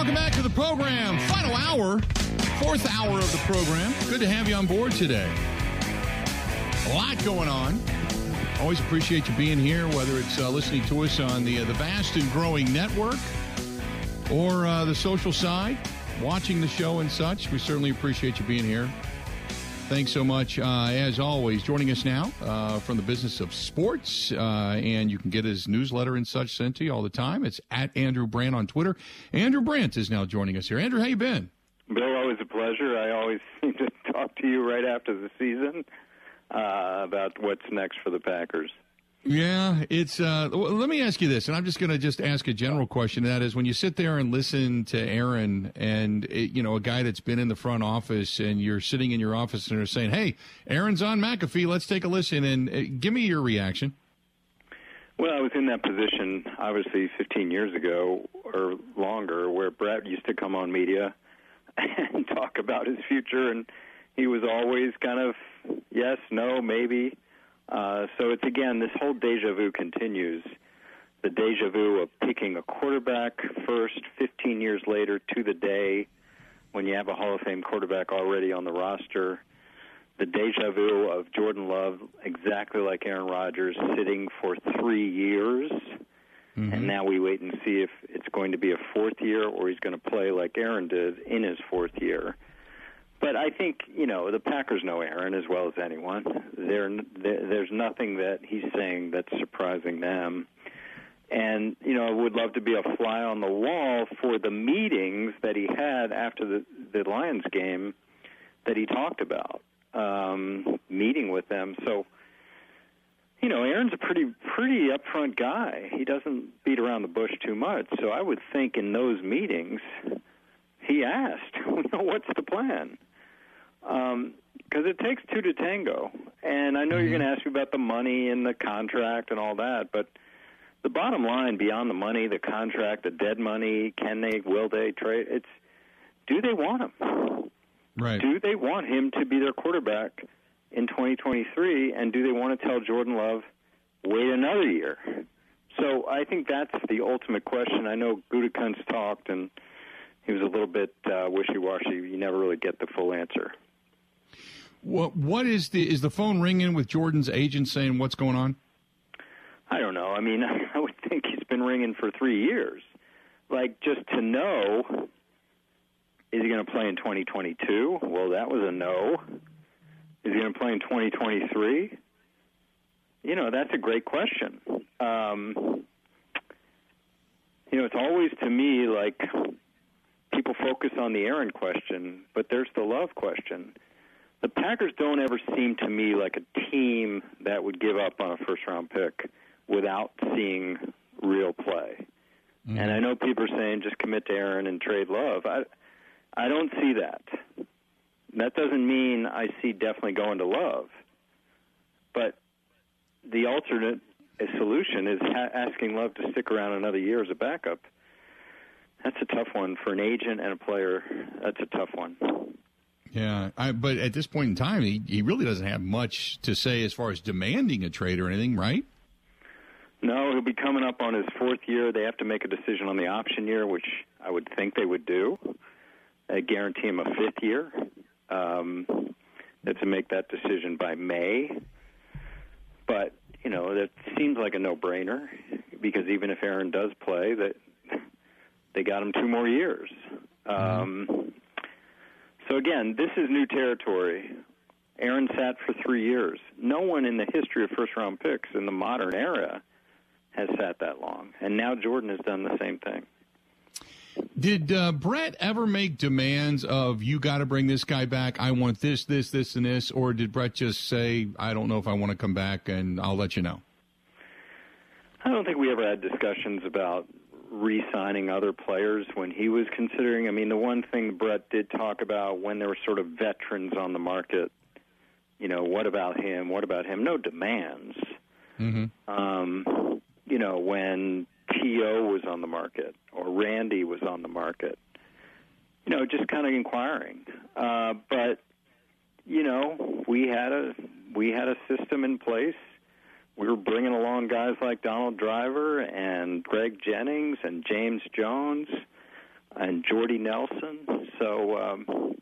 welcome back to the program. Final hour, fourth hour of the program. Good to have you on board today. A lot going on. Always appreciate you being here, whether it's uh, listening to us on the uh, the vast and growing network or uh, the social side, watching the show and such. We certainly appreciate you being here. Thanks so much, uh, as always. Joining us now uh, from the business of sports, uh, and you can get his newsletter and such sent to you all the time. It's at Andrew Brandt on Twitter. Andrew Brandt is now joining us here. Andrew, how you been? Bill, always a pleasure. I always seem to talk to you right after the season uh, about what's next for the Packers. Yeah, it's. Uh, well, let me ask you this, and I'm just going to just ask a general question. That is, when you sit there and listen to Aaron, and it, you know a guy that's been in the front office, and you're sitting in your office and they're saying, "Hey, Aaron's on McAfee. Let's take a listen." And uh, give me your reaction. Well, I was in that position obviously 15 years ago or longer, where Brett used to come on media and talk about his future, and he was always kind of yes, no, maybe uh, so it's again this whole deja vu continues. The deja vu of picking a quarterback first, 15 years later to the day when you have a Hall of Fame quarterback already on the roster. The deja vu of Jordan Love, exactly like Aaron Rodgers, sitting for three years. Mm-hmm. And now we wait and see if it's going to be a fourth year or he's going to play like Aaron did in his fourth year. But I think you know the Packers know Aaron as well as anyone. There, there's nothing that he's saying that's surprising them. And you know, I would love to be a fly on the wall for the meetings that he had after the the Lions game that he talked about, um, meeting with them. So, you know, Aaron's a pretty pretty upfront guy. He doesn't beat around the bush too much. So I would think in those meetings, he asked, you know, what's the plan? Because um, it takes two to tango. And I know mm-hmm. you're going to ask me about the money and the contract and all that, but the bottom line, beyond the money, the contract, the dead money, can they, will they trade? It's do they want him? Right. Do they want him to be their quarterback in 2023? And do they want to tell Jordan Love, wait another year? So I think that's the ultimate question. I know Gutekunst talked, and he was a little bit uh, wishy-washy. You never really get the full answer. What what is the is the phone ringing with Jordan's agent saying what's going on? I don't know. I mean, I would think he's been ringing for three years. Like just to know, is he going to play in 2022? Well, that was a no. Is he going to play in 2023? You know, that's a great question. Um, you know, it's always to me like people focus on the Aaron question, but there's the love question the Packers don't ever seem to me like a team that would give up on a first round pick without seeing real play. Mm-hmm. And I know people are saying just commit to Aaron and trade Love. I I don't see that. That doesn't mean I see definitely going to Love. But the alternate solution is ha- asking Love to stick around another year as a backup. That's a tough one for an agent and a player. That's a tough one. Yeah, I, but at this point in time, he, he really doesn't have much to say as far as demanding a trade or anything, right? No, he'll be coming up on his fourth year. They have to make a decision on the option year, which I would think they would do. They guarantee him a fifth year. Um, they have to make that decision by May. But you know that seems like a no-brainer because even if Aaron does play, that they got him two more years. Mm-hmm. Um, so again, this is new territory. Aaron sat for three years. No one in the history of first round picks in the modern era has sat that long. And now Jordan has done the same thing. Did uh, Brett ever make demands of you got to bring this guy back? I want this, this, this, and this, or did Brett just say, "I don't know if I want to come back, and I'll let you know"? I don't think we ever had discussions about re-signing other players when he was considering. I mean, the one thing Brett did talk about when there were sort of veterans on the market, you know, what about him? What about him? No demands. Mm-hmm. Um, you know, when T.O. was on the market or Randy was on the market, you know, just kind of inquiring. Uh, but you know, we had a we had a system in place we were bringing along guys like Donald Driver and Greg Jennings and James Jones. and Jordy Nelson. So um,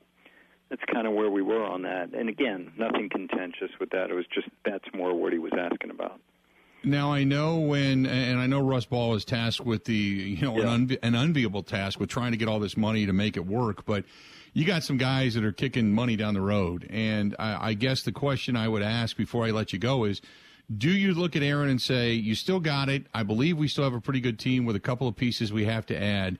that's kind of where we were on that. And again, nothing contentious with that. It was just that's more what he was asking about. Now I know when, and I know Russ Ball is tasked with the, you know, yeah. an, unvi- an unenviable task with trying to get all this money to make it work. But you got some guys that are kicking money down the road, and I, I guess the question I would ask before I let you go is, do you look at Aaron and say, you still got it? I believe we still have a pretty good team with a couple of pieces we have to add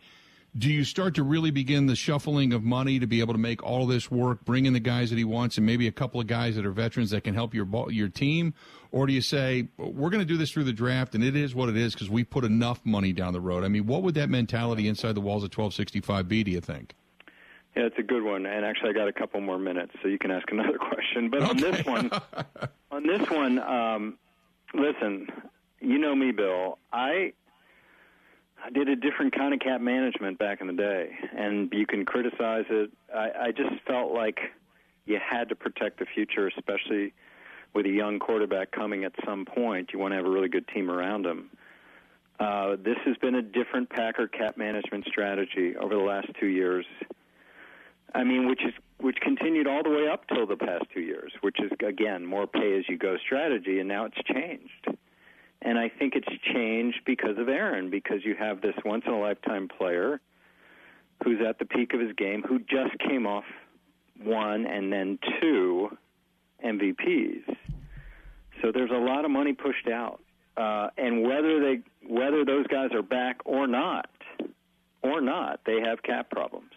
do you start to really begin the shuffling of money to be able to make all this work, bring in the guys that he wants, and maybe a couple of guys that are veterans that can help your your team, or do you say we're going to do this through the draft and it is what it is because we put enough money down the road? I mean, what would that mentality inside the walls of 1265 be? Do you think? Yeah, it's a good one. And actually, I got a couple more minutes, so you can ask another question. But okay. on this one, on this one, um, listen, you know me, Bill. I I did a different kind of cap management back in the day, and you can criticize it. I, I just felt like you had to protect the future, especially with a young quarterback coming at some point. You want to have a really good team around him. Uh, this has been a different Packer cap management strategy over the last two years. I mean, which is which continued all the way up till the past two years, which is again more pay as you go strategy, and now it's changed. And I think it's changed because of Aaron, because you have this once in a lifetime player who's at the peak of his game, who just came off one and then two MVPs. So there's a lot of money pushed out, uh, and whether they whether those guys are back or not, or not, they have cap problems.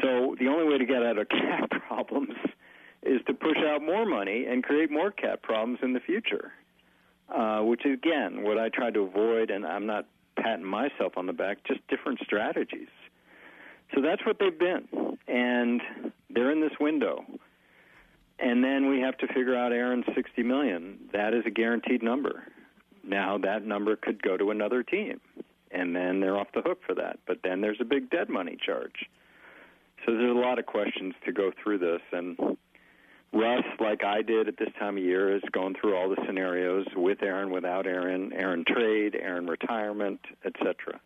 So the only way to get out of cap problems is to push out more money and create more cap problems in the future uh, which is again what I try to avoid, and I'm not patting myself on the back, just different strategies. So that's what they've been, and they're in this window. And then we have to figure out Aaron's 60 million. That is a guaranteed number. Now that number could go to another team, and then they're off the hook for that. But then there's a big dead money charge. So there's a lot of questions to go through this, and Russ, like I did at this time of year, is going through all the scenarios with Aaron, without Aaron, Aaron trade, Aaron retirement, etc.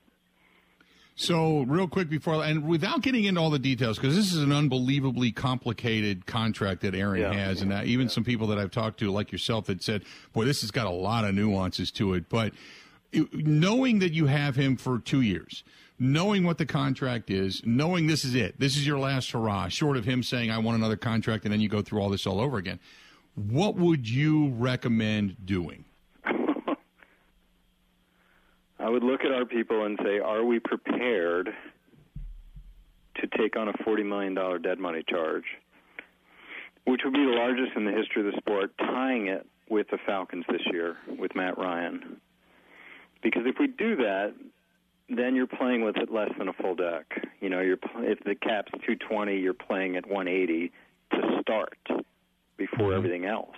So, real quick before, and without getting into all the details, because this is an unbelievably complicated contract that Aaron yeah. has, and uh, even yeah. some people that I've talked to, like yourself, that said, "Boy, this has got a lot of nuances to it." But knowing that you have him for two years, knowing what the contract is, knowing this is it, this is your last hurrah, short of him saying, I want another contract, and then you go through all this all over again, what would you recommend doing? I would look at our people and say, are we prepared to take on a $40 million dead money charge, which would be the largest in the history of the sport, tying it with the Falcons this year with Matt Ryan? Because if we do that, then you're playing with it less than a full deck. You know, you're if the cap's 220, you're playing at 180 to start before mm-hmm. everything else,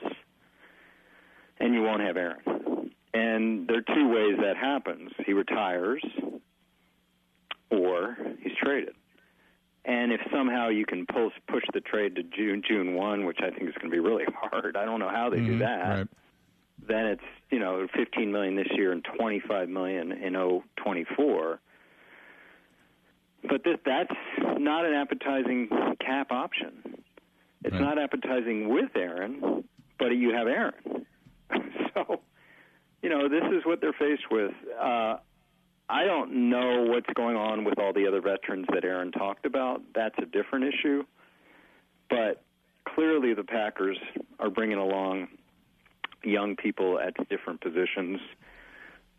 and you won't have Aaron. And there are two ways that happens: he retires, or he's traded. And if somehow you can push push the trade to June June one, which I think is going to be really hard, I don't know how they mm-hmm. do that. Right then it's you know 15 million this year and 25 million in 024. But this, that's not an appetizing cap option. It's right. not appetizing with Aaron, but you have Aaron. so, you know, this is what they're faced with. Uh, I don't know what's going on with all the other veterans that Aaron talked about. That's a different issue. But clearly, the Packers are bringing along young people at different positions,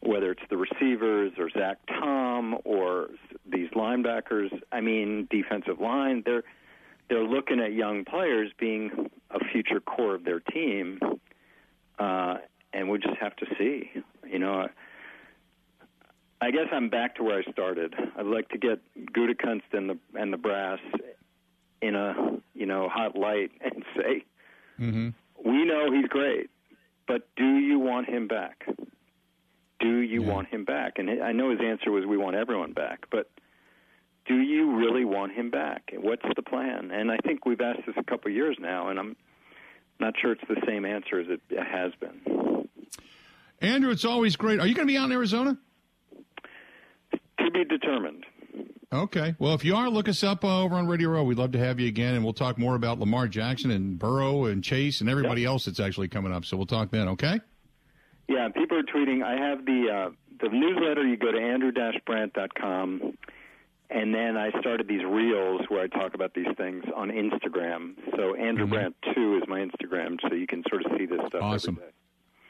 whether it's the receivers or Zach Tom or these linebackers. I mean, defensive line. They're they're looking at young players being a future core of their team, uh, and we just have to see. You know. I guess I'm back to where I started. I'd like to get Gutekunst and the and the brass in a you know hot light and say, mm-hmm. we know he's great. But do you want him back? Do you yeah. want him back? And I know his answer was we want everyone back, but do you really want him back? What's the plan? And I think we've asked this a couple of years now, and I'm not sure it's the same answer as it has been. Andrew, it's always great. Are you going to be out in Arizona? To be determined. Okay. Well, if you are, look us up uh, over on Radio Row. We'd love to have you again, and we'll talk more about Lamar Jackson and Burrow and Chase and everybody yep. else that's actually coming up. So we'll talk then. Okay. Yeah, people are tweeting. I have the uh, the newsletter. You go to andrew-brandt.com, and then I started these reels where I talk about these things on Instagram. So Andrew mm-hmm. Brandt two is my Instagram, so you can sort of see this stuff. Awesome.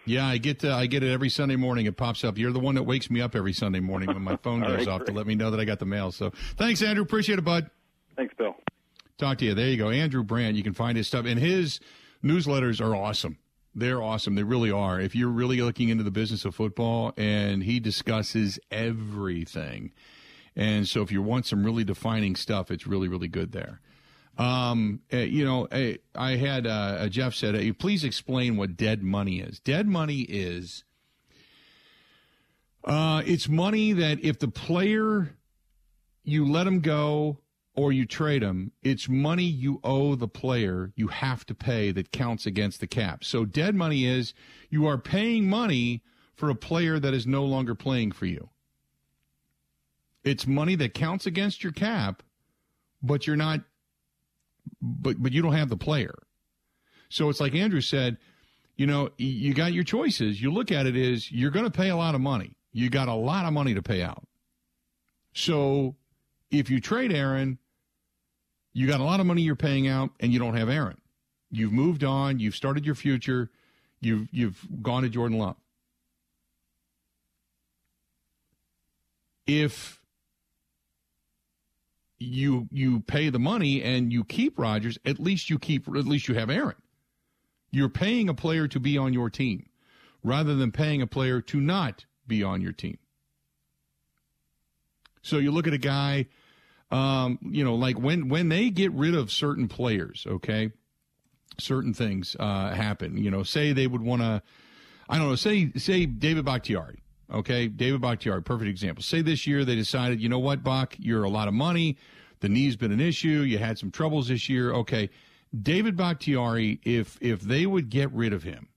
Yeah, I get to, I get it every Sunday morning. It pops up. You're the one that wakes me up every Sunday morning when my phone goes right, off great. to let me know that I got the mail. So thanks, Andrew. Appreciate it, bud. Thanks, Bill. Talk to you. There you go, Andrew Brandt. You can find his stuff, and his newsletters are awesome. They're awesome. They really are. If you're really looking into the business of football, and he discusses everything. And so, if you want some really defining stuff, it's really, really good there. Um, uh, you know, uh, I had uh, Jeff said, uh, please explain what dead money is. Dead money is uh, it's money that if the player you let him go or you trade him, it's money you owe the player you have to pay that counts against the cap. So dead money is you are paying money for a player that is no longer playing for you. It's money that counts against your cap, but you're not but but you don't have the player. So it's like Andrew said, you know, you got your choices. You look at it is you're going to pay a lot of money. You got a lot of money to pay out. So if you trade Aaron, you got a lot of money you're paying out and you don't have Aaron. You've moved on, you've started your future, you've you've gone to Jordan Love. If you you pay the money and you keep Rodgers, at least you keep at least you have Aaron. You're paying a player to be on your team rather than paying a player to not be on your team. So you look at a guy, um, you know, like when when they get rid of certain players, okay, certain things uh, happen. You know, say they would want to, I don't know, say say David Bakhtiari. Okay, David Bakhtiari, perfect example. Say this year they decided, you know what, Bach, you're a lot of money. The knee's been an issue. You had some troubles this year. Okay, David Bakhtiari, if if they would get rid of him,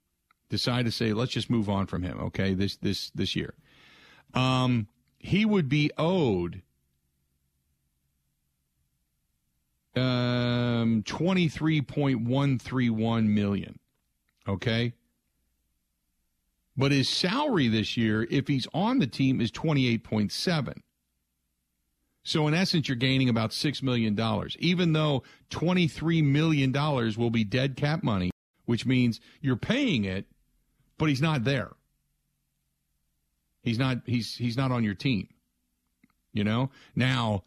decide to say let's just move on from him. Okay, this this this year, um, he would be owed um 23.131 million. Okay? But his salary this year, if he's on the team, is 28.7. So in essence, you're gaining about $6 million, even though $23 million will be dead cap money, which means you're paying it, but he's not there. He's not, he's, he's not on your team. You know? Now,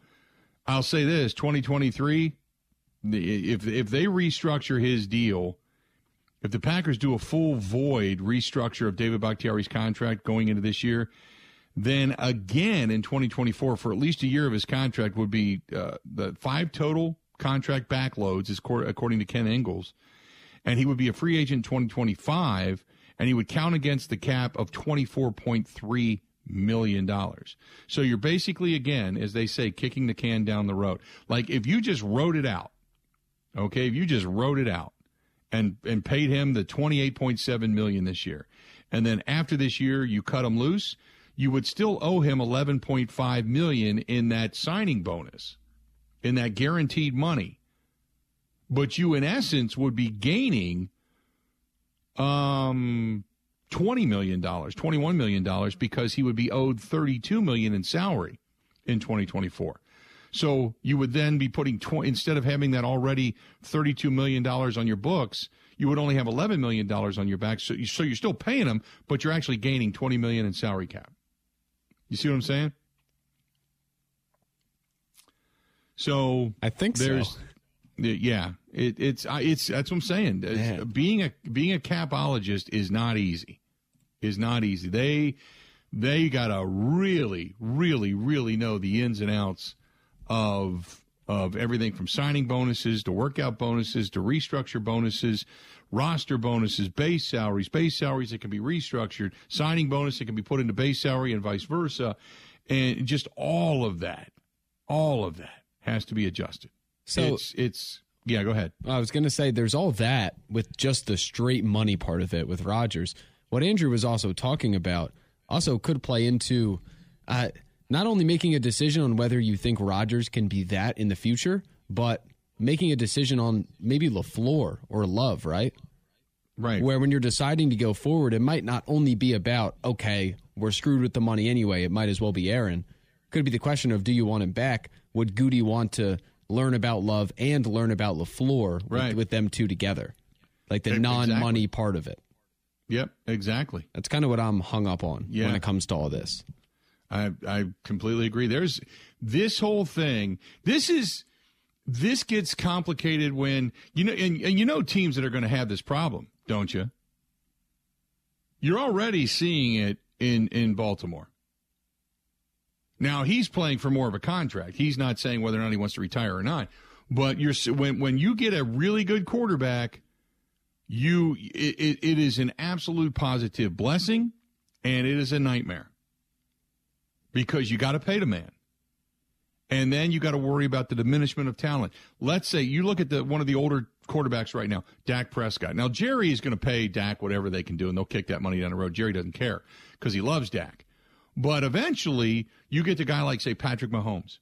I'll say this 2023, if, if they restructure his deal, if the Packers do a full void restructure of David Bakhtiari's contract going into this year, then again in 2024 for at least a year of his contract would be uh, the five total contract backloads, according to Ken Ingalls, and he would be a free agent in 2025, and he would count against the cap of 24.3 million dollars. So you're basically again, as they say, kicking the can down the road. Like if you just wrote it out, okay, if you just wrote it out and and paid him the 28.7 million this year. And then after this year you cut him loose, you would still owe him 11.5 million in that signing bonus, in that guaranteed money. But you in essence would be gaining um 20 million dollars, 21 million dollars because he would be owed 32 million in salary in 2024. So you would then be putting tw- instead of having that already thirty-two million dollars on your books, you would only have eleven million dollars on your back. So, you, so you're still paying them, but you're actually gaining twenty million in salary cap. You see what I'm saying? So I think there's, so. yeah, it, it's it's that's what I'm saying. Man. Being a being a capologist is not easy. Is not easy. They they gotta really, really, really know the ins and outs of of everything from signing bonuses to workout bonuses to restructure bonuses, roster bonuses, base salaries, base salaries that can be restructured, signing bonus that can be put into base salary and vice versa. And just all of that, all of that has to be adjusted. So it's, it's yeah, go ahead. I was going to say there's all that with just the straight money part of it with Rodgers. What Andrew was also talking about also could play into uh, not only making a decision on whether you think Rodgers can be that in the future, but making a decision on maybe LaFleur or Love, right? Right. Where when you're deciding to go forward, it might not only be about, okay, we're screwed with the money anyway, it might as well be Aaron. Could be the question of do you want him back? Would Goody want to learn about Love and learn about LaFleur Right. with, with them two together? Like the non money exactly. part of it. Yep, exactly. That's kind of what I'm hung up on Yeah. when it comes to all this. I I completely agree. There's this whole thing. This is this gets complicated when you know and, and you know teams that are going to have this problem, don't you? You're already seeing it in in Baltimore. Now he's playing for more of a contract. He's not saying whether or not he wants to retire or not. But you're when when you get a really good quarterback, you it, it, it is an absolute positive blessing, and it is a nightmare because you got to pay the man. And then you got to worry about the diminishment of talent. Let's say you look at the one of the older quarterbacks right now, Dak Prescott. Now Jerry is going to pay Dak whatever they can do, and they'll kick that money down the road. Jerry doesn't care because he loves Dak. But eventually, you get the guy like say Patrick Mahomes.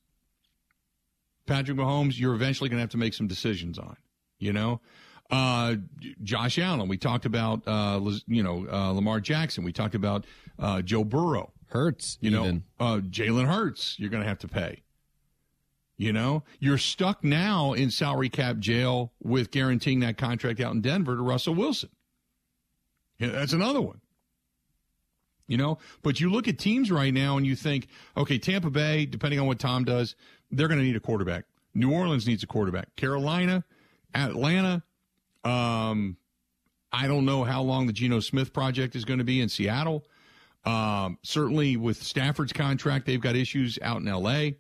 Patrick Mahomes, you're eventually going to have to make some decisions on. You know, uh, Josh Allen. We talked about uh, you know uh, Lamar Jackson. We talked about uh, Joe Burrow. Hurts, You know, uh, Jalen Hurts, you're going to have to pay. You know, you're stuck now in salary cap jail with guaranteeing that contract out in Denver to Russell Wilson. Yeah, that's another one. You know, but you look at teams right now and you think, okay, Tampa Bay, depending on what Tom does, they're going to need a quarterback. New Orleans needs a quarterback. Carolina, Atlanta, um, I don't know how long the Geno Smith project is going to be in Seattle. Um, certainly with Stafford's contract, they've got issues out in L.A.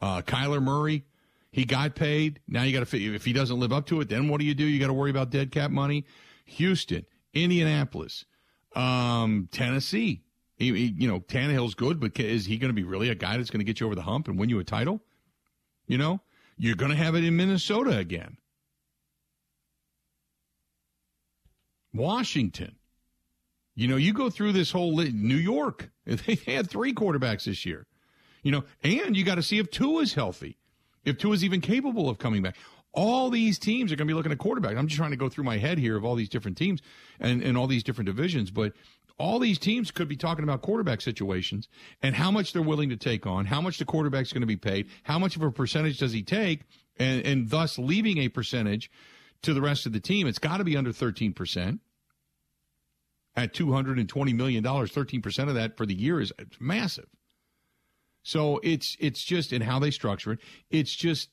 Uh, Kyler Murray, he got paid. Now you got to if he doesn't live up to it, then what do you do? You got to worry about dead cap money. Houston, Indianapolis, um, Tennessee. He, he- you know, Tannehill's good, but is he going to be really a guy that's going to get you over the hump and win you a title? You know, you're going to have it in Minnesota again. Washington. You know, you go through this whole li- New York. They had three quarterbacks this year. You know, and you got to see if two is healthy, if two is even capable of coming back. All these teams are going to be looking at quarterback. I'm just trying to go through my head here of all these different teams and, and all these different divisions, but all these teams could be talking about quarterback situations and how much they're willing to take on, how much the quarterback's going to be paid, how much of a percentage does he take, and, and thus leaving a percentage to the rest of the team. It's got to be under 13% at $220 million, 13% of that for the year is massive. So it's it's just in how they structure it. It's just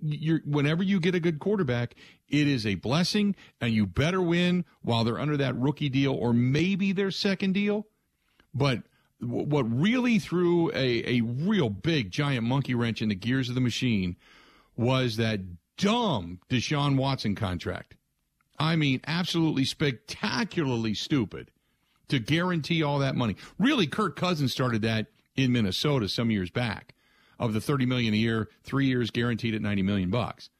you're whenever you get a good quarterback, it is a blessing, and you better win while they're under that rookie deal or maybe their second deal. But w- what really threw a, a real big giant monkey wrench in the gears of the machine was that dumb Deshaun Watson contract. I mean, absolutely spectacularly stupid to guarantee all that money. Really, Kirk Cousins started that in Minnesota some years back of the 30 million a year, three years guaranteed at 90 million bucks.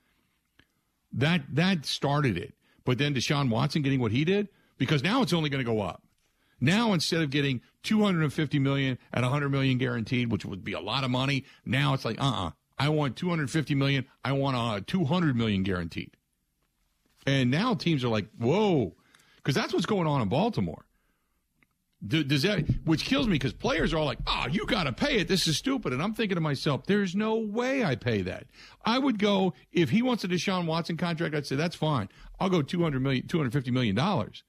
That, that started it. But then Deshaun Watson getting what he did, because now it's only going to go up. Now instead of getting 250 million at 100 million guaranteed, which would be a lot of money, now it's like, uh-uh, I want 250 million. I want uh, 200 million guaranteed. And now teams are like, whoa, because that's what's going on in Baltimore. Do- Does that, which kills me because players are all like, oh, you got to pay it. This is stupid. And I'm thinking to myself, there's no way I pay that. I would go, if he wants a Deshaun Watson contract, I'd say, that's fine. I'll go 200 million, 250 million dollars.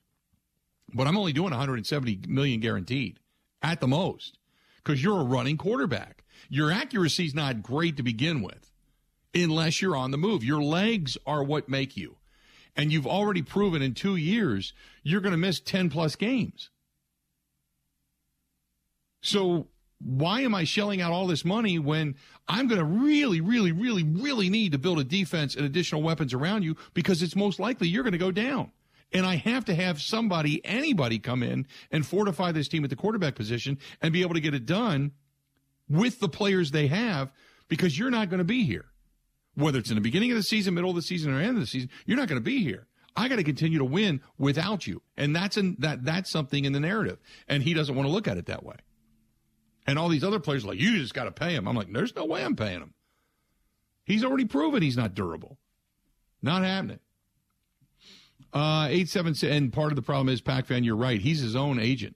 But I'm only doing 170 million guaranteed at the most because you're a running quarterback. Your accuracy's not great to begin with unless you're on the move. Your legs are what make you. And you've already proven in two years you're going to miss 10 plus games. So why am I shelling out all this money when I'm going to really, really, really, really need to build a defense and additional weapons around you because it's most likely you're going to go down. And I have to have somebody, anybody come in and fortify this team at the quarterback position and be able to get it done with the players they have because you're not going to be here. Whether it's in the beginning of the season, middle of the season, or end of the season, you're not going to be here. I got to continue to win without you. And that's in, that that's something in the narrative. And he doesn't want to look at it that way. And all these other players are like, you just got to pay him. I'm like, there's no way I'm paying him. He's already proven he's not durable. Not happening. Uh, eight seven and part of the problem is Pac fan. You're right. He's his own agent.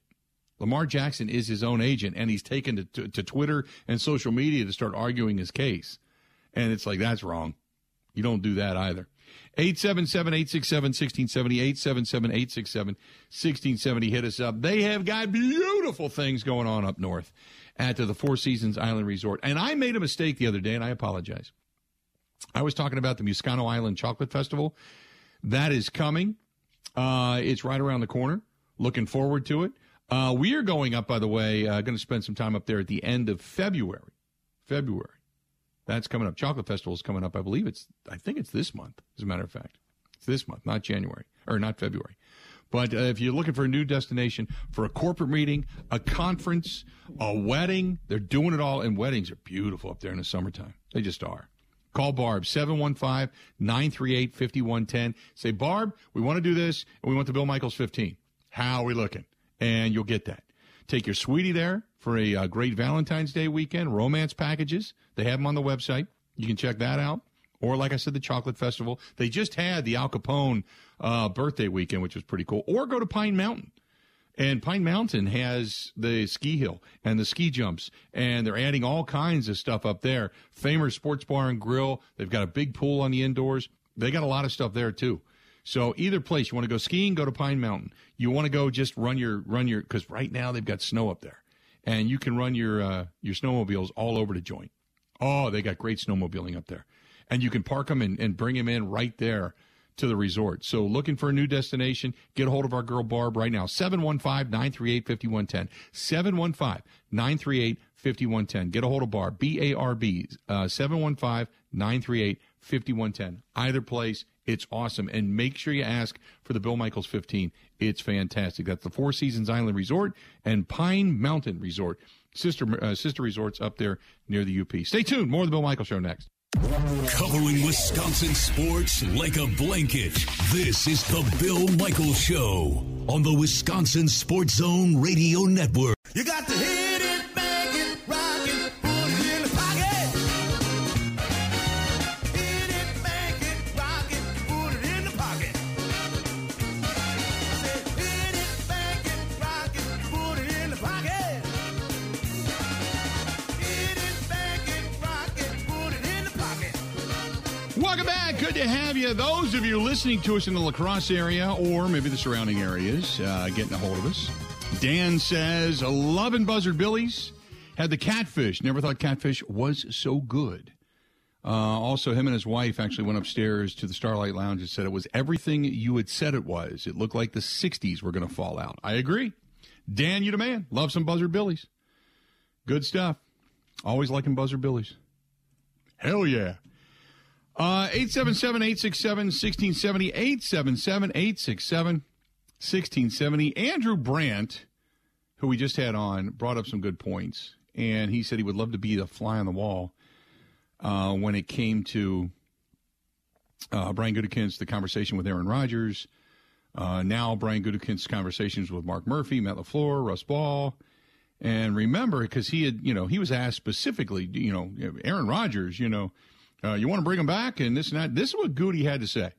Lamar Jackson is his own agent, and he's taken to, to, to Twitter and social media to start arguing his case. And it's like that's wrong. You don't do that either. 877 867 1670, 877 867 1670. Hit us up. They have got beautiful things going on up north at the Four Seasons Island Resort. And I made a mistake the other day, and I apologize. I was talking about the Miscauno Island Chocolate Festival. That is coming. Uh, it's right around the corner. Looking forward to it. Uh, we are going up, by the way, uh, going to spend some time up there at the end of February. February. That's coming up. Chocolate Festival is coming up. I believe it's, I think it's this month, as a matter of fact. It's this month, not January, or not February. But uh, if you're looking for a new destination for a corporate meeting, a conference, a wedding, they're doing it all. And weddings are beautiful up there in the summertime. They just are. Call Barb, 715 938 5110. Say, Barb, we want to do this, and we want the Bill Michaels 15. How are we looking? And you'll get that. Take your sweetie there for a uh, great Valentine's Day weekend, romance packages. They have them on the website. You can check that out. Or, like I said, the Chocolate Festival. They just had the Al Capone uh, birthday weekend, which was pretty cool. Or go to Pine Mountain. And Pine Mountain has the ski hill and the ski jumps, and they're adding all kinds of stuff up there. Famer Sports Bar and Grill. They've got a big pool on the indoors. They got a lot of stuff there too. So either place, you want to go skiing, go to Pine Mountain. You want to go just run your run your because right now they've got snow up there, and you can run your uh, your snowmobiles all over the joint. Oh, they got great snowmobiling up there, and you can park them and, and bring them in right there to the resort. So looking for a new destination, get a hold of our girl Barb right now. 715-938-5110. 715-938-5110. Get a hold of Barb, B-A-R-B, uh, 715-938-5110. Either place, it's awesome. And make sure you ask for the Bill Michaels 15. It's fantastic. That's the Four Seasons Island Resort and Pine Mountain Resort. Sister, uh, sister resorts up there near the UP. Stay tuned. More of the Bill Michaels Show next. Covering Wisconsin sports like a blanket. This is the Bill Michaels Show on the Wisconsin Sports Zone Radio Network. You got to hit Good to have you. Those of you listening to us in the La Crosse area or maybe the surrounding areas, uh, getting a hold of us. Dan says, loving Buzzard Billy's. Had the catfish. Never thought catfish was so good. Uh, also, him and his wife actually went upstairs to the Starlight Lounge and said it was everything you had said it was. It looked like the 60s were going to fall out. I agree. Dan, you the man. Love some Buzzard Billy's. Good stuff. Always liking Buzzard Billy's. Hell yeah. Uh, 877-867-1670, 877-867-1670. Andrew Brandt, who we just had on, brought up some good points, and he said he would love to be the fly on the wall uh, when it came to uh, Brian Gutekunst, the conversation with Aaron Rodgers, uh, now Brian Gutekunst's conversations with Mark Murphy, Matt LaFleur, Russ Ball, and remember, because he had, you know, he was asked specifically, you know, Aaron Rodgers, you know, uh, you want to bring him back and this and that. This is what Goody had to say.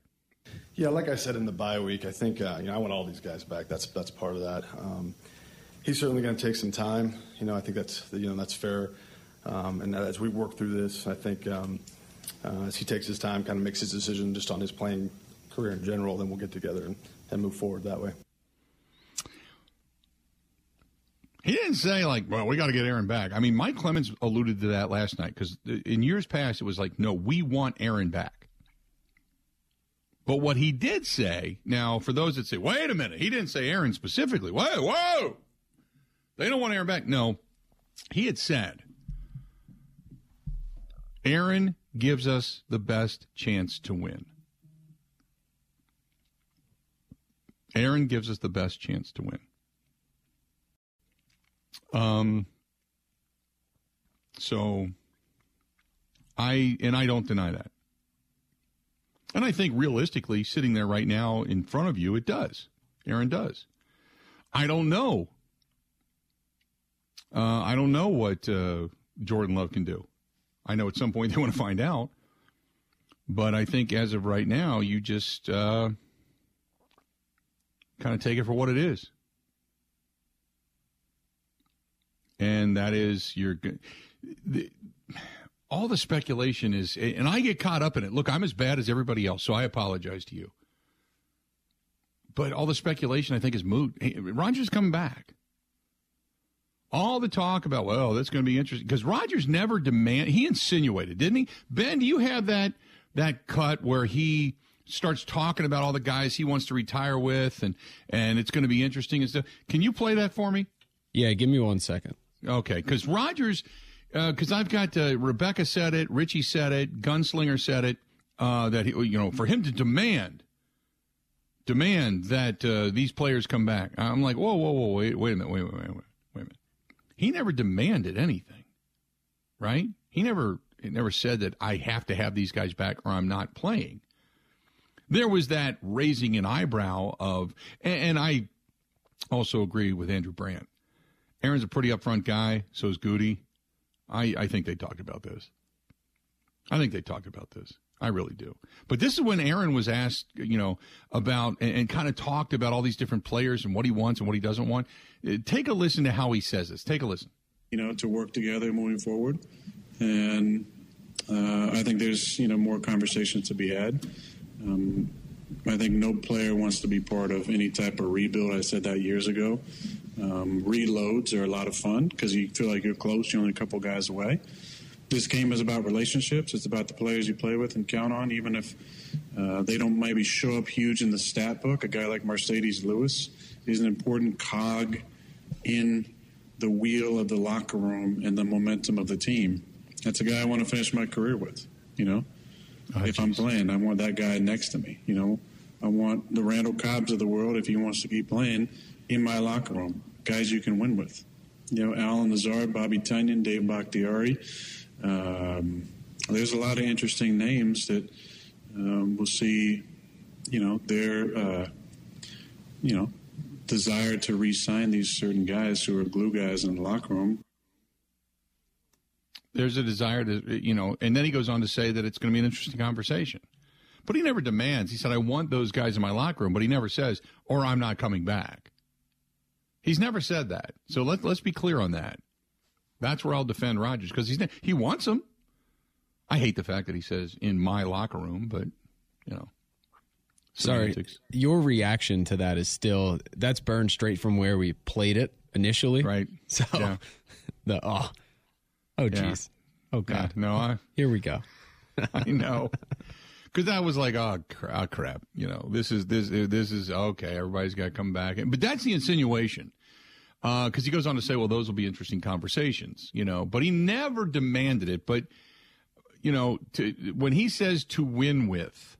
Yeah, like I said in the bye week, I think uh, you know I want all these guys back. That's that's part of that. Um, he's certainly going to take some time. You know, I think that's you know that's fair. Um, and as we work through this, I think um, uh, as he takes his time, kind of makes his decision just on his playing career in general, then we'll get together and, and move forward that way. He didn't say like, "Well, we got to get Aaron back." I mean, Mike Clemens alluded to that last night because in years past it was like, "No, we want Aaron back." But what he did say, now for those that say, "Wait a minute," he didn't say Aaron specifically. Whoa, whoa, they don't want Aaron back. No, he had said, "Aaron gives us the best chance to win." Aaron gives us the best chance to win. Um, so I, and I don't deny that. And I think realistically, sitting there right now in front of you, it does. Aaron does. I don't know Uh, I don't know what uh, Jordan Love can do. I know at some point they want to find out, but I think as of right now, you just uh, kind of take it for what it is, and that is your. The, all the speculation is, and I get caught up in it. Look, I'm as bad as everybody else, so I apologize to you. But all the speculation, I think, is moot. Hey, Rodgers coming back. All the talk about, well, that's going to be interesting because Rodgers never demand. He insinuated, didn't he? Ben, do you have that that cut where he starts talking about all the guys he wants to retire with, and and it's going to be interesting and stuff? Can you play that for me? Yeah, give me one second. Okay, because Rodgers, because I've got uh, Rebecca said it, Richie said it, Gunslinger said it, uh, that he, you know, for him to demand, demand that uh, these players come back. I'm like, whoa, whoa, whoa, wait, wait a minute, wait, wait, wait, wait, a minute. He never demanded anything, right? He never, never said that I have to have these guys back or I'm not playing. There was that raising an eyebrow of, and, and I also agree with Andrew Brandt. Aaron's a pretty upfront guy. So is Goody. I, I think they talked about this. I think they talked about this. I really do. But this is when Aaron was asked, you know, about and, and kind of talked about all these different players and what he wants and what he doesn't want. Uh, Take a listen to how he says this. Take a listen. you know, to work together moving forward. And uh, I think there's, you know, more conversations to be had. Um, I think no player wants to be part of any type of rebuild. I said that years ago. Um, reloads are a lot of fun because you feel like you're close. You're only a couple guys away. This game is about relationships. It's about the players you play with and count on, even if uh, they don't maybe show up huge in the stat book. A guy like Marcedes Lewis is an important cog in the wheel of the locker room and the momentum of the team. That's a guy I want to finish my career with. You know, if I'm playing, I want that guy next to me. You know, I want the Randall Cobbs of the world, if he wants to keep playing, in my locker room. Guys you can win with. You know, Allen Lazard, Bobby Tonyan, Dave Bakhtiari. Um, there's a lot of interesting names that um, we'll see. You know, their uh, you know desire to re-sign these certain guys who are glue guys in the locker room. There's a desire to, you know, and then he goes on to say that it's going to be an interesting conversation. But he never demands. He said, I want those guys in my locker room, but he never says, or I'm not coming back. He's never said that. So let, let's be clear on that. That's where I'll defend Rodgers because he's he wants him. I hate the fact that he says in my locker room, but you know. Sorry, your reaction to that is still that's burned straight from where we played it initially. Right. So Yeah. the oh oh jeez oh Yeah, god no, I here we go. I know. Because I was like, oh, cra- oh, crap. You know, this is this this is okay. Everybody's got to come back, but that's the insinuation. Because he goes on to say, well, those will be interesting conversations. You know, but he never demanded it. But you know, to, when he says to win with,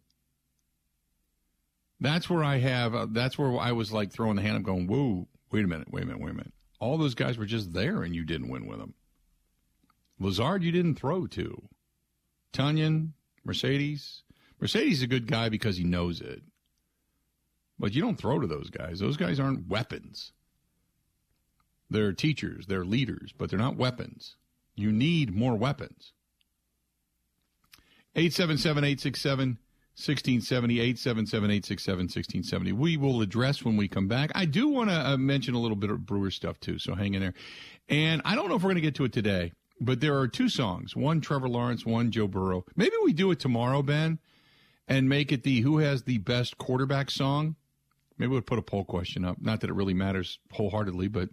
that's where I have. Uh, that's where I was like throwing the hand up, going, whoa, wait a minute, wait a minute, wait a minute. All those guys were just there, and you didn't win with them. Lazard, you didn't throw to. Tonyan, Marcedes. Marcedes is a good guy because he knows it. But you don't throw to those guys. Those guys aren't weapons. They're teachers, they're leaders, but they're not weapons. You need more weapons. 877 867 1670, 877 867 1670. We will address when we come back. I do want to uh, mention a little bit of Brewer stuff too, so hang in there. And I don't know if we're going to get to it today, but there are two songs one Trevor Lawrence, one Joe Burrow. Maybe we do it tomorrow, Ben, and make it the who has the best quarterback song. Maybe we'll put a poll question up. Not that it really matters wholeheartedly, but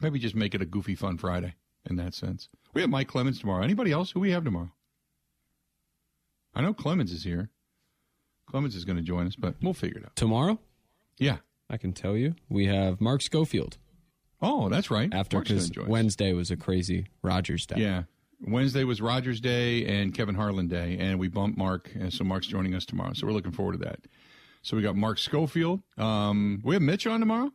maybe just make it a goofy fun Friday in that sense. We have Mike Clemens tomorrow. Anybody else? Who we have tomorrow? I know Clemens is here. Clemens is going to join us, but we'll figure it out. Tomorrow, Yeah. I can tell you, we have Mark Schofield Oh, that's right. after because. Wednesday was a crazy Rodgers day. Yeah. Wednesday was Rodgers Day and Kevin Harlan Day, and we bumped Mark, and so Mark's joining us tomorrow. So we're looking forward to that. So we got Mark Schofield. Um, we have Mitch on tomorrow.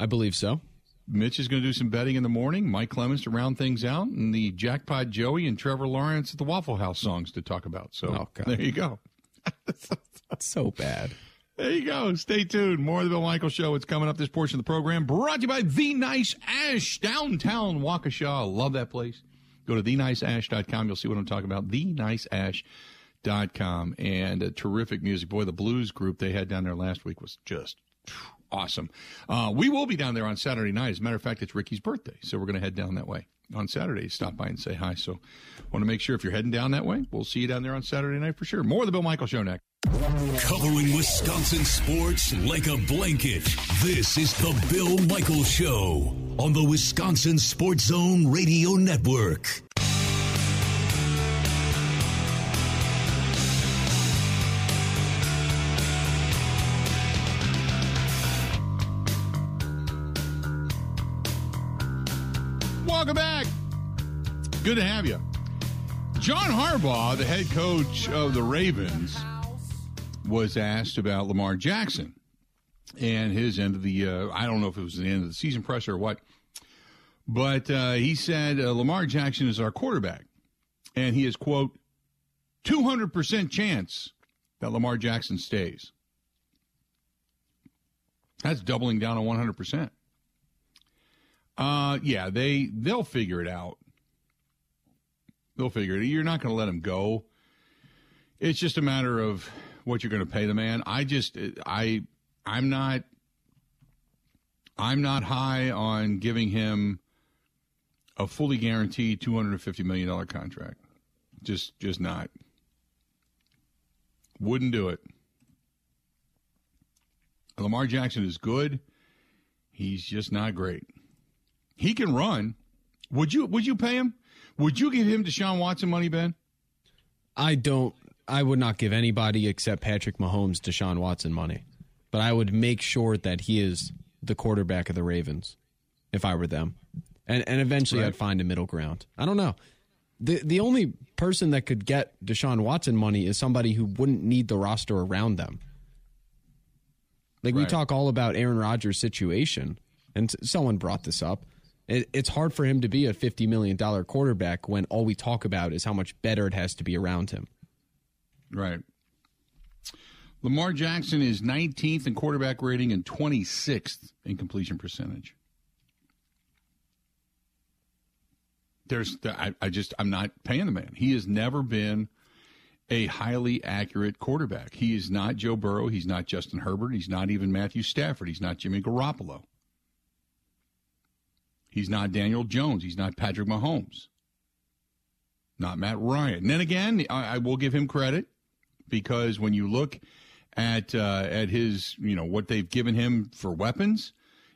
I believe so. Mitch is going to do some betting in the morning. Mike Clemens to round things out, and the Jackpot Joey and Trevor Lawrence at the Waffle House songs to talk about. So Oh, there you go. That's so bad. There you go. Stay tuned. More of the Bill Michaels Show. It's coming up this portion of the program. Brought to you by The Nice Ash, downtown Waukesha. Love that place. Go to theniceash.com. You'll see what I'm talking about. Theniceash.com. And uh, terrific music. Boy, the blues group they had down there last week was just awesome. Uh, we will be down there on Saturday night. As a matter of fact, it's Ricky's birthday. So we're going to head down that way on Saturday. Stop by and say hi. So want to make sure if you're heading down that way, we'll see you down there on Saturday night for sure. More of the Bill Michaels Show next. Covering Wisconsin sports like a blanket. This is the Bill Michaels Show on the Wisconsin Sports Zone Radio Network. Welcome back. Good to have you. John Harbaugh, the head coach of the Ravens, was asked about Lamar Jackson and his end of the. Uh, I don't know if it was the end of the season presser or what, but uh, he said uh, Lamar Jackson is our quarterback, and he is quote two hundred percent chance that Lamar Jackson stays. That's doubling down on one hundred percent. Uh, yeah, they they'll figure it out. They'll figure it. You're not going to let him go. It's just a matter of what you're going to pay the man. I just I I'm not I'm not high on giving him a fully guaranteed 250 million dollar contract. Just just not. Wouldn't do it. Lamar Jackson is good. He's just not great. He can run. Would you would you pay him? Would you give him Deshaun Watson money, Ben? I don't. I would not give anybody except Patrick Mahomes Deshaun Watson money, but I would make sure that he is the quarterback of the Ravens if I were them, and and eventually Right. I'd find a middle ground. I don't know. the The only person that could get Deshaun Watson money is somebody who wouldn't need the roster around them. Like we talk all about Aaron Rodgers' situation, and someone brought this up. It, it's hard for him to be a fifty million dollar quarterback when all we talk about is how much better it has to be around him. Right. Lamar Jackson is 19th in quarterback rating and 26th in completion percentage. There's, I, I just, I'm not paying the man. He has never been a highly accurate quarterback. He is not Joe Burrow. He's not Justin Herbert. He's not even Matthew Stafford. He's not Jimmy Garoppolo. He's not Daniel Jones. He's not Patrick Mahomes. Not Matt Ryan. And then again, I, I will give him credit because when you look at uh, at his, you know, what they've given him for weapons,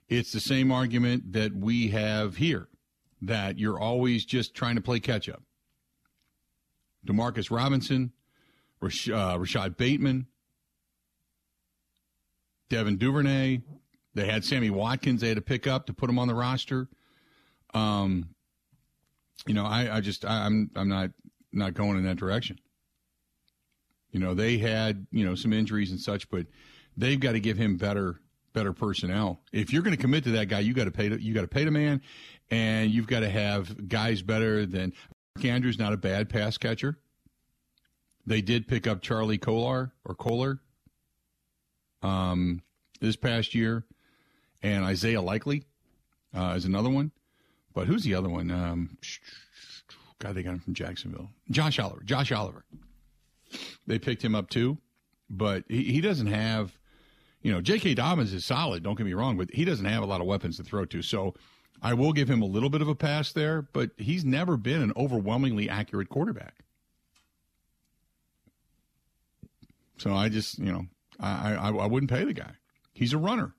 it's the same argument that we have here that you're always just trying to play catch up. Demarcus Robinson, Rash- uh, Rashod Bateman, Devin Duvernay. They had Sammy Watkins. They had to pick up to put him on the roster. Um, you know, I, I just I, I'm I'm not not going in that direction. You know, they had you know some injuries and such, but they've got to give him better better personnel. If you're going to commit to that guy, you got to pay you got to pay the man, and you've got to have guys better than Mark Andrews. Not a bad pass catcher. They did pick up Charlie Kolar or Kohler um, this past year, and Isaiah Likely uh, is another one. But who's the other one? Um, God, they got him from Jacksonville. Josh Oliver. Josh Oliver. They picked him up too, but he, he doesn't have, you know, J.K. Dobbins is solid. Don't get me wrong, but he doesn't have a lot of weapons to throw to. So I will give him a little bit of a pass there, but he's never been an overwhelmingly accurate quarterback. So I just, you know, I I, I wouldn't pay the guy. He's a runner.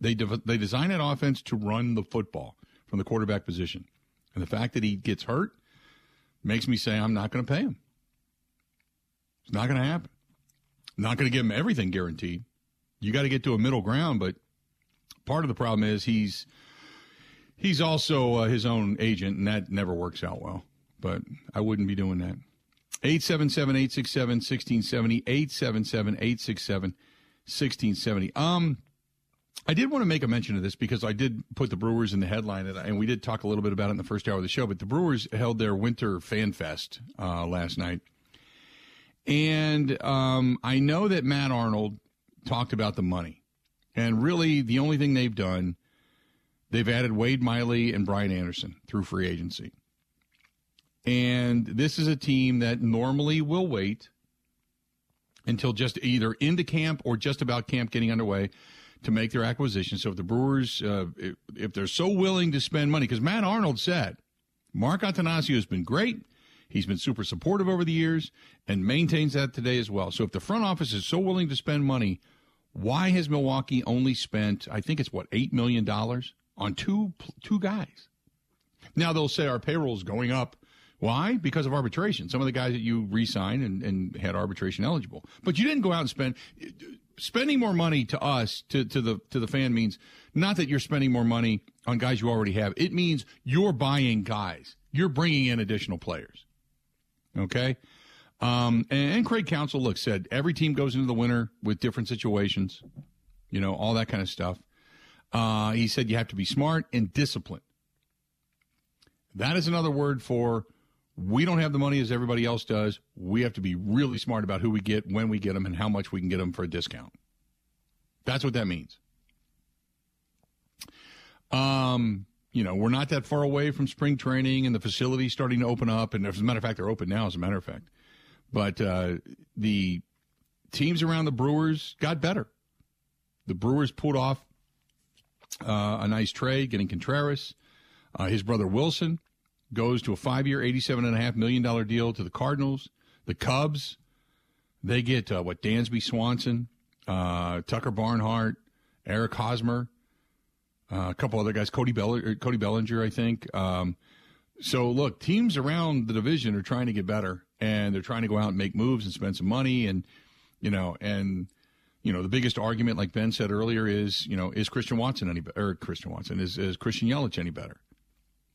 They dev- they design that offense to run the football from the quarterback position, and the fact that he gets hurt makes me say I'm not going to pay him. Not going to happen. Not going to give him everything guaranteed. You got to get to a middle ground, but part of the problem is he's he's also uh, his own agent, and that never works out well. But I wouldn't be doing that. 877 867 1670. 877 867 1670. Um, I did want to make a mention of this because I did put the Brewers in the headline, and, and we did talk a little bit about it in the first hour of the show. But the Brewers held their Winter Fan Fest uh, last night, And um, I know that Matt Arnold talked about the money. And really, the only thing they've done, they've added Wade Miley and Brian Anderson through free agency. And this is a team that normally will wait until just either into camp or just about camp getting underway to make their acquisition. So if the Brewers, uh, if, if they're so willing to spend money, because Matt Arnold said Mark Attanasio has been great. He's been super supportive over the years and maintains that today as well. So if the front office is so willing to spend money, why has Milwaukee only spent, I think it's what, $8 million on two, two guys? Now they'll say our payroll is going up. Why? Because of arbitration. Some of the guys that you re-signed and, and had arbitration eligible, but you didn't go out and spend. Spending more money to us, to, to the to the fan means not that you're spending more money on guys you already have. It means you're buying guys. You're bringing in additional players. Okay. Um, and, and Craig Counsell, look, said every team goes into the winter with different situations, you know, all that kind of stuff. Uh, he said you have to be smart and disciplined. That is another word for we don't have the money as everybody else does. We have to be really smart about who we get, when we get them, and how much we can get them for a discount. That's what that means. Um, you know, we're not that far away from spring training and the facilities starting to open up. And as a matter of fact, they're open now, as a matter of fact. But uh, the teams around the Brewers got better. The Brewers pulled off uh, a nice trade, getting Contreras. Uh, his brother Wilson goes to a five year, $87.5 million deal to the Cardinals. The Cubs, they get uh, what, Dansby Swanson, uh, Tucker Barnhart, Eric Hosmer, uh, a couple other guys, Cody, Bell- Cody Bellinger, I think. Um, so, look, teams around the division are trying to get better, and they're trying to go out and make moves and spend some money, and you know, and you know, the biggest argument, like Ben said earlier, is you know, is Christian Watson any better? Or Christian Watson is is Christian Yelich any better?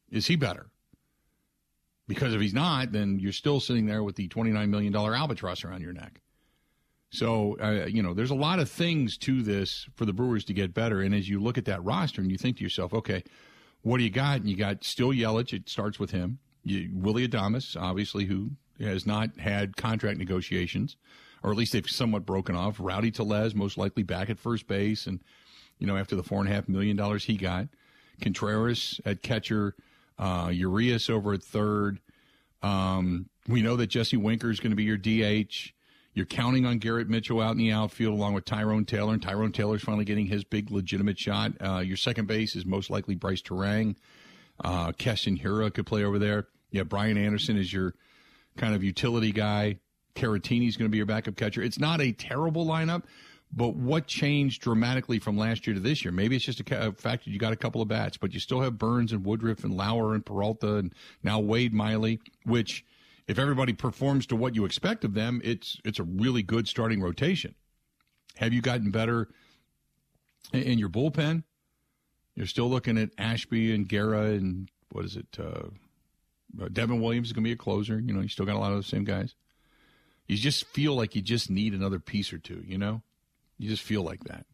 Is he better? Because if he's not, then you're still sitting there with the twenty nine million dollar albatross around your neck. So, uh, you know, there's a lot of things to this for the Brewers to get better. And as you look at that roster and you think to yourself, okay, what do you got? And you got still Yelich. It starts with him. You, Willy Adames, obviously, who has not had contract negotiations, or at least they've somewhat broken off. Rowdy Tellez, most likely back at first base. And, you know, after the $4.5 million he got. Contreras at catcher. Uh, Urias over at third. Um, we know that Jesse Winker is going to be your DH. You're counting on Garrett Mitchell out in the outfield along with Tyrone Taylor, and Tyrone Taylor's finally getting his big legitimate shot. Uh, your second base is most likely Brice Turang. Uh, Keston could play over there. Yeah, Brian Anderson is your kind of utility guy. Caratini's going to be your backup catcher. It's not a terrible lineup, but what changed dramatically from last year to this year? Maybe it's just a, a fact that you got a couple of bats, but you still have Burnes and Woodruff and Lauer and Peralta and now Wade Miley, which – if everybody performs to what you expect of them, it's it's a really good starting rotation. Have you gotten better in your bullpen? You're still looking at Ashby and Guerra and what is it? Uh, uh Devin Williams is going to be a closer. You know, you still got a lot of the same guys. You just feel like you just need another piece or two. You know, you just feel like that.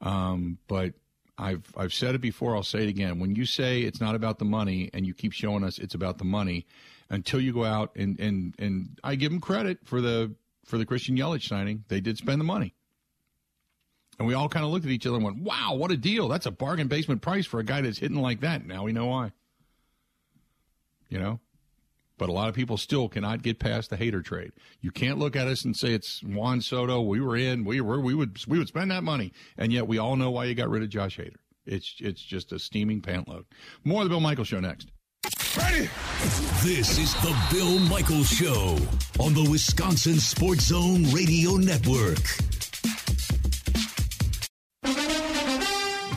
Um, but I've I've said it before. I'll say it again. When you say it's not about the money, and you keep showing us it's about the money, until you go out and and and I give them credit for the for the Christian Yelich signing. They did spend the money. And we all kind of looked at each other and went, "Wow, what a deal! That's a bargain basement price for a guy that's hitting like that." Now we know why. You know, but a lot of people still cannot get past the Hader trade. You can't look at us and say it's Juan Soto. We were in. We were. We would. We would spend that money, and yet we all know why you got rid of Josh Hader. It's it's just a steaming pantload. More of the Bill Michaels Show next. Ready? This is the Bill Michaels Show on the Wisconsin Sports Zone Radio Network.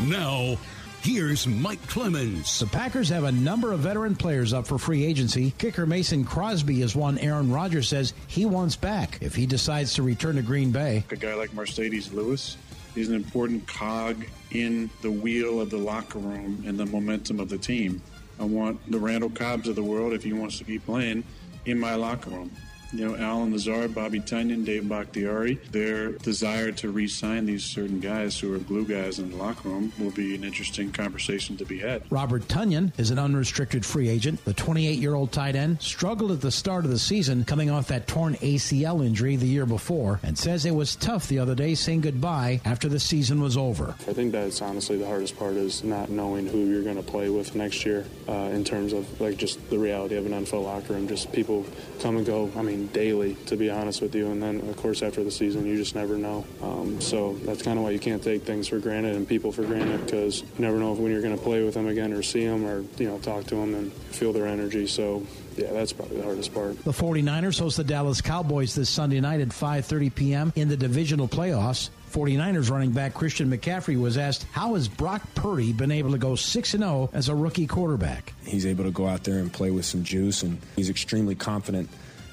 Now, here's Mike Clemens. The Packers have a number of veteran players up for free agency. Kicker Mason Crosby is one Aaron Rodgers says he wants back if he decides to return to Green Bay. A guy like Marcedes Lewis is an important cog in the wheel of the locker room and the momentum of the team. I want the Randall Cobbs of the world, if he wants to keep playing, in my locker room. You know, Allen Lazard, Bobby Tonyan, Dave Bakhtiari, their desire to re-sign these certain guys who are glue guys in the locker room will be an interesting conversation to be had. Robert Tonyan is an unrestricted free agent. The 28 year old tight end struggled at the start of the season coming off that torn ACL injury the year before and says it was tough the other day saying goodbye after the season was over. I think that's honestly the hardest part is not knowing who you're going to play with next year uh, in terms of like just the reality of an NFL locker room. Just people come and go, I mean, daily, to be honest with you. And then, of course, after the season, you just never know. Um, so that's kind of why you can't take things for granted and people for granted because you never know when you're going to play with them again or see them or, you know, talk to them and feel their energy. So, yeah, that's probably the hardest part. The 49ers host the Dallas Cowboys this Sunday night at 5:30 p.m. in the divisional playoffs. 49ers running back Christian McCaffrey was asked, "How has Brock Purdy been able to go 6 0 as a rookie quarterback?" He's able to go out there and play with some juice, and he's extremely confident.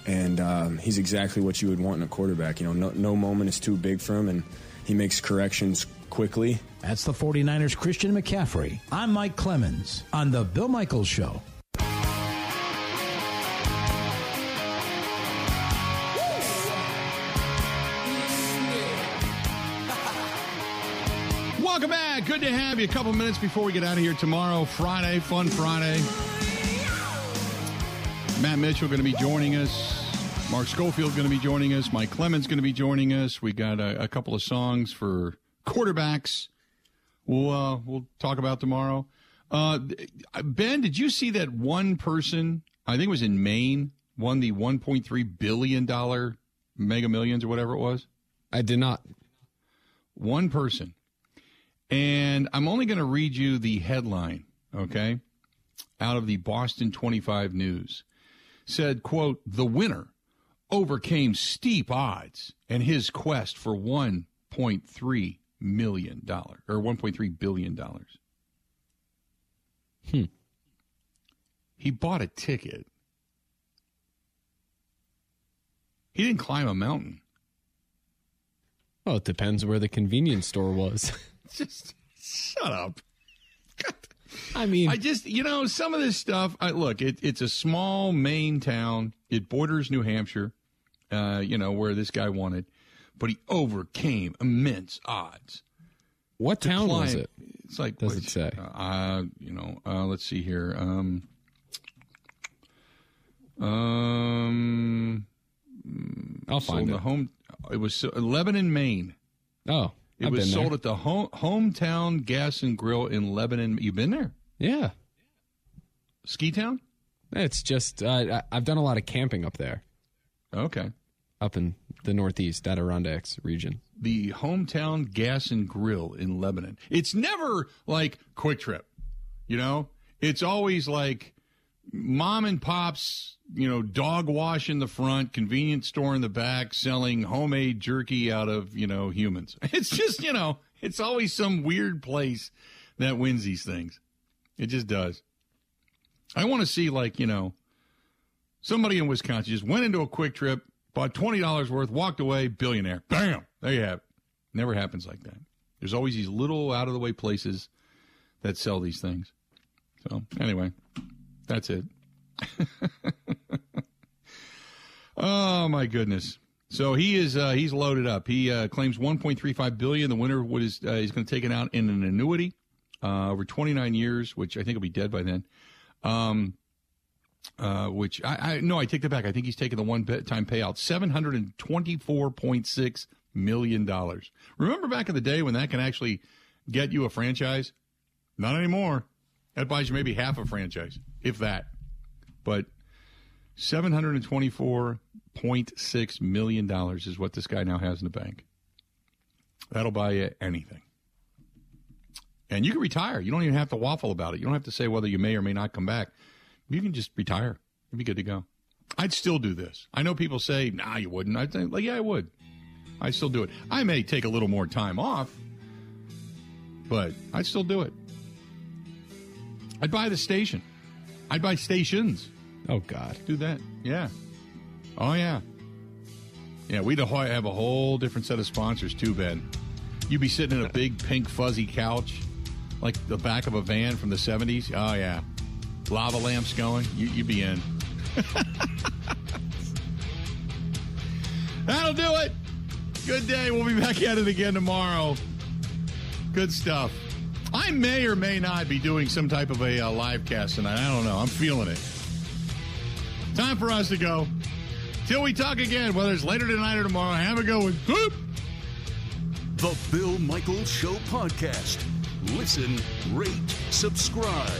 And um, he's exactly what you would want in a quarterback. You know, no, no moment is too big for him, and he makes corrections quickly. That's the 49ers Christian McCaffrey. I'm Mike Clemens on the Bill Michaels Show. Welcome back. Good to have you. A couple minutes before we get out of here tomorrow, Friday, fun Friday. Matt Mitchell going to be joining us. Mark Schofield going to be joining us. Mike Clemens going to be joining us. We got a, a couple of songs for quarterbacks. We'll uh, we'll talk about tomorrow. Uh, ben, did you see that one person? I think it was in Maine won the 1.3 billion dollar Mega Millions or whatever it was. I did not. One person. And I'm only going to read you the headline, okay, out of the Boston 25 News. Said, quote, the winner overcame steep odds in his quest for 1.3 million dollars or 1.3 billion dollars. Hmm. He bought a ticket. He didn't climb a mountain. Well, it depends where the convenience store was. Just shut up. I mean, I just, you know, some of this stuff. I, look, it, it's a small Maine town. It borders New Hampshire, uh, you know, where this guy wanted, but he overcame immense odds. what to town was it? It's like, Does it say? Uh, you know, uh, let's see here. Um, um, I'll sold find the it. home. It was so- Lebanon, Maine. Oh, It I've was sold at the home, hometown gas and grill in Lebanon. You've been there? Yeah, Ski town? it's just uh, I- I've done a lot of camping up there, Okay. up in the Northeast Adirondacks region. the hometown gas and grill in Lebanon. It's never like Kwik Trip, you know. It's always like mom and pops, you know, dog wash in the front, convenience store in the back, selling homemade jerky out of you know humans. It's just you know, it's always some weird place that wins these things. It just does. I want to see like you know somebody in Wisconsin just went into a Kwik Trip, bought twenty dollars worth, walked away, billionaire. Bam! There you have it. Never happens like that. There's always these little out of the way places that sell these things. So anyway, that's it. oh my goodness. So he is uh, he's loaded up. He uh, claims 1.35 billion. The winner what is uh, he's going to take it out in an annuity uh, over 29 years, which I think will be dead by then. Um, uh, which I, I no, I take that back. I think he's taking the one time payout, seven hundred and twenty-four point six million dollars. Remember back in the day when that can actually get you a franchise? Not anymore. That buys you maybe half a franchise, if that. But seven hundred and twenty-four point six million dollars is what this guy now has in the bank. That'll buy you anything. And you can retire. You don't even have to waffle about it. You don't have to say whether you may or may not come back. You can just retire. You'd be good to go. I'd still do this. I know people say, nah, you wouldn't. I'd think, like, yeah, I would. I still do it. I may take a little more time off, but I'd still do it. I'd buy the station. I'd buy stations. Oh God, Do that. Yeah. Oh, yeah. Yeah, we'd have a whole different set of sponsors, too, Ben. You'd be sitting in a big pink fuzzy couch, like the back of a van from the 70s. Oh, yeah. Lava lamps going. You, you'd be in. That'll do it. Good day. We'll be back at it again tomorrow. Good stuff. I may or may not be doing some type of a uh, live cast tonight. I don't know. I'm feeling it. Time for us to go. Till we talk again, whether it's later tonight or tomorrow, have a good one. Whoop. The Bill Michaels Show podcast. Listen, rate, subscribe.